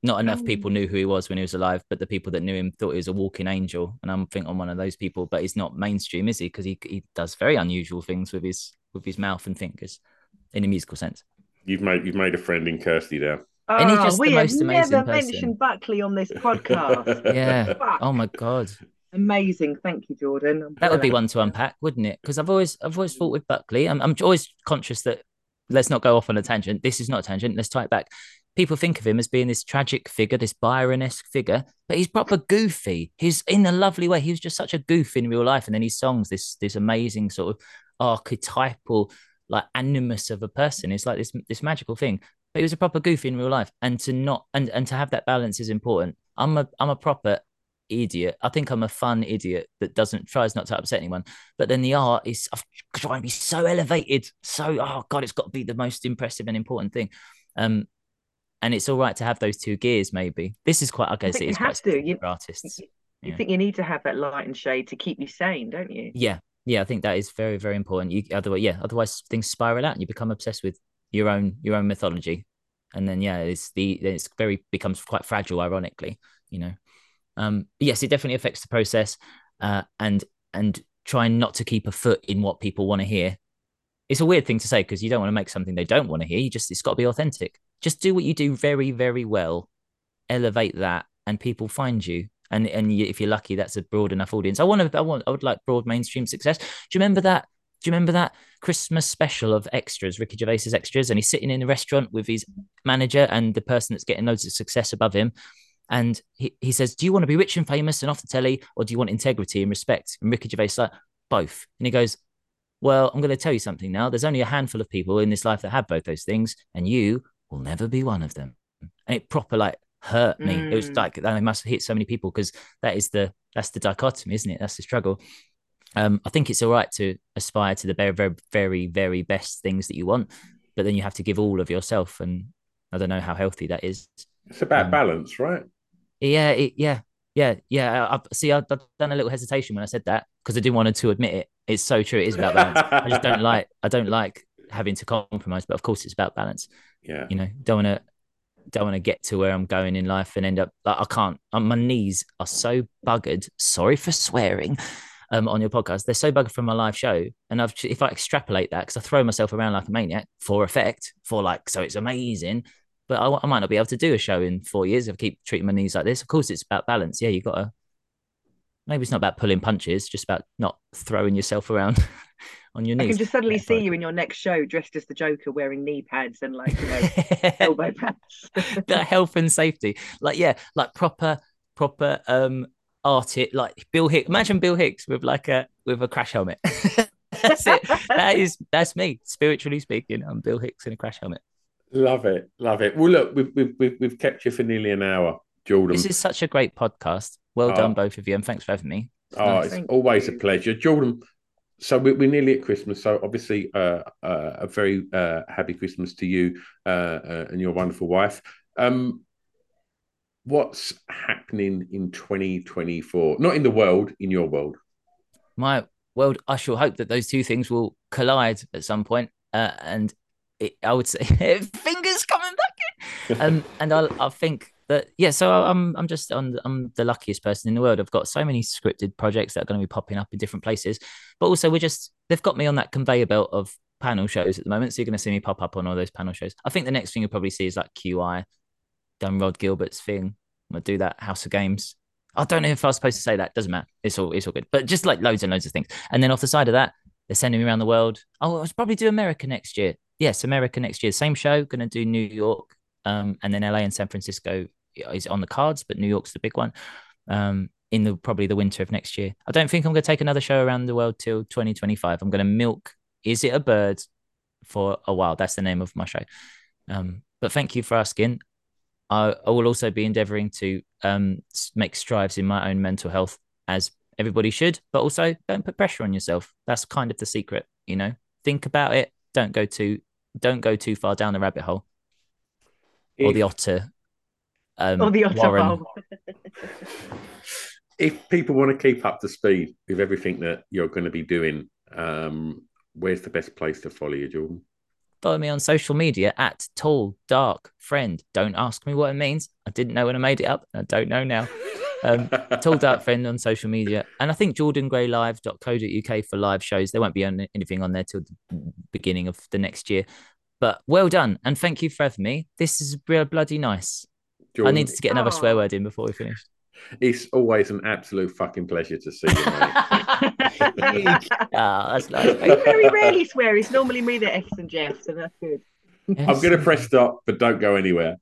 Not enough people knew who he was when he was alive, but the people that knew him thought he was a walking angel. And I'm think I'm one of those people, but he's not mainstream, is he? Because he he does very unusual things with his with his mouth and fingers in a musical sense. You've made you've made a friend in Kirsty there. Oh, And he's just the we most have amazing never person. mentioned Buckley on this podcast. Yeah. Fuck. Oh my god. Amazing. Thank you, Jordan. I'm That would be one to unpack, wouldn't it? Because I've always I've always thought mm. with Buckley, I'm I'm always conscious that let's not go off on a tangent. This is not a tangent. Let's tie it back. People think of him as being this tragic figure, this Byron-esque figure, but he's proper goofy. He's in a lovely way. He was just such a goof in real life, and then his songs, this this amazing sort of archetypal, like animus of a person. It's like this this magical thing. But he was a proper goof in real life, and to not and and to have that balance is important. I'm a I'm a proper idiot. I think I'm a fun idiot that doesn't tries not to upset anyone. But then the art is I'm trying to be so elevated. So oh god, it's got to be the most impressive and important thing. Um, and it's all right to have those two gears. Maybe this is quite. I guess think it you is have quite to. You- for artists. You Yeah. think you need to have that light and shade to keep you sane, don't you? Yeah, yeah. I think that is very very important. You otherwise, yeah, otherwise things spiral out and you become obsessed with your own your own mythology, and then yeah, it's the it's very becomes quite fragile. Ironically, you know. Um, yes, it definitely affects the process, uh, and and trying not to keep a foot in what people want to hear. It's a weird thing to say because you don't want to make something they don't want to hear. You just it's got to be authentic. Just do what you do very very well, elevate that, and people find you. And and you, if you're lucky, that's a broad enough audience. I want to. I want. I would like broad mainstream success. Do you remember that? Do you remember that Christmas special of extras, Ricky Gervais's extras, and he's sitting in a restaurant with his manager and the person that's getting loads of success above him, and he, he says, "Do you want to be rich and famous and off the telly, or do you want integrity and respect?" And Ricky Gervais is like, "Both." And he goes, "Well, I'm going to tell you something now. There's only a handful of people in this life that have both those things, and you will never be one of them." And it proper like hurt me. It was Mm. like I must have hit so many people because that is the that's the dichotomy, isn't it? That's the struggle. Um, I think it's all right to aspire to the very, very, very, very best things that you want, but then you have to give all of yourself, and I don't know how healthy that is. It's about Um, balance, right? Yeah, it, yeah, yeah, yeah. I, I see. I've I've done a little hesitation when I said that because I didn't want to admit it. It's so true. It is about balance. I just don't like. I don't like having to compromise, but of course, it's about balance. Yeah. You know, don't want to don't want to get to where I'm going in life and end up like I can't. Um, my knees are so buggered. Sorry for swearing. Um, on your podcast, they're so buggered from my live show, and I've if I extrapolate that because I throw myself around like a maniac for effect, for like so it's amazing, but I, I might not be able to do a show in four years if I keep treating my knees like this. Of course, it's about balance. Yeah, you got to. Maybe it's not about pulling punches, just about not throwing yourself around on your knees. I can just suddenly Yeah, see fine. you in your next show dressed as the Joker wearing knee pads and like you know, elbow pads. the health and safety. Like, yeah, like proper, proper um artist like Bill Hicks. Imagine Bill Hicks with like a with a crash helmet. that's it. That is that's me, spiritually speaking. I'm Bill Hicks in a crash helmet. Love it, love it. Well, look, we've we've we've, we've kept you for nearly an hour, Jordan. This is such a great podcast. Well Oh. done, both of you, and thanks for having me. Oh, nice. it's Thank always a pleasure, Jordan. So we- we're nearly at Christmas. So obviously, uh, uh, a very uh, happy Christmas to you uh, uh, and your wonderful wife. Um, what's happening in 2024? Not in the world, in your world. my world, I shall hope that those two things will collide at some point. Uh, and it, I would say, fingers coming back in. Um, and I, I think that yeah. So I'm I'm just on I'm the luckiest person in the world. I've got so many scripted projects that are going to be popping up in different places, but also we're just they've got me on that conveyor belt of panel shows at the moment. So you're going to see me pop up on all those panel shows. I think the next thing you'll probably see is like QI, done Rhod Gilbert's thing. I'm gonna do that House of Games. I don't know if I was supposed to say that. Doesn't matter. It's all it's all good. But just like loads and loads of things. And then off the side of that, they're sending me around the world. Oh, I was probably do America next year. Yes, America next year. Same show. Going to do New York, um, and then LA and San Francisco is on the cards, but New York's the big one. Um, in the probably the winter of next year. I don't think I'm going to take another show around the world till 2025. I'm going to milk. Is it a bird? For a while. That's the name of my show. Um, but thank you for asking. I, I will also be endeavoring to um, make strives in my own mental health as everybody should, but also don't put pressure on yourself. That's kind of the secret, you know. Think about it. Don't go too don't go too far down the rabbit hole. or the otter. Um, or the otter Warren. bowl. if people want to keep up to speed with everything that you're going to be doing, um, where's the best place to follow you, Jordan? Follow me on social media at tall dark friend. Don't ask me what it means. I didn't know when I made it up. and I don't know now. Um, tall dark friend on social media, and I think jordangraylive.co.uk for live shows. There won't be on, anything on there till the beginning of the next year. But well done, and thank you for having me. This is real bloody nice. I needed to get another swear word in before we finish. it's always an absolute fucking pleasure to see you, mate. Ah, that's nice. We very rarely swear. It's normally me that X and Jeff, so that's good. you. I'm going to press stop, but don't go anywhere.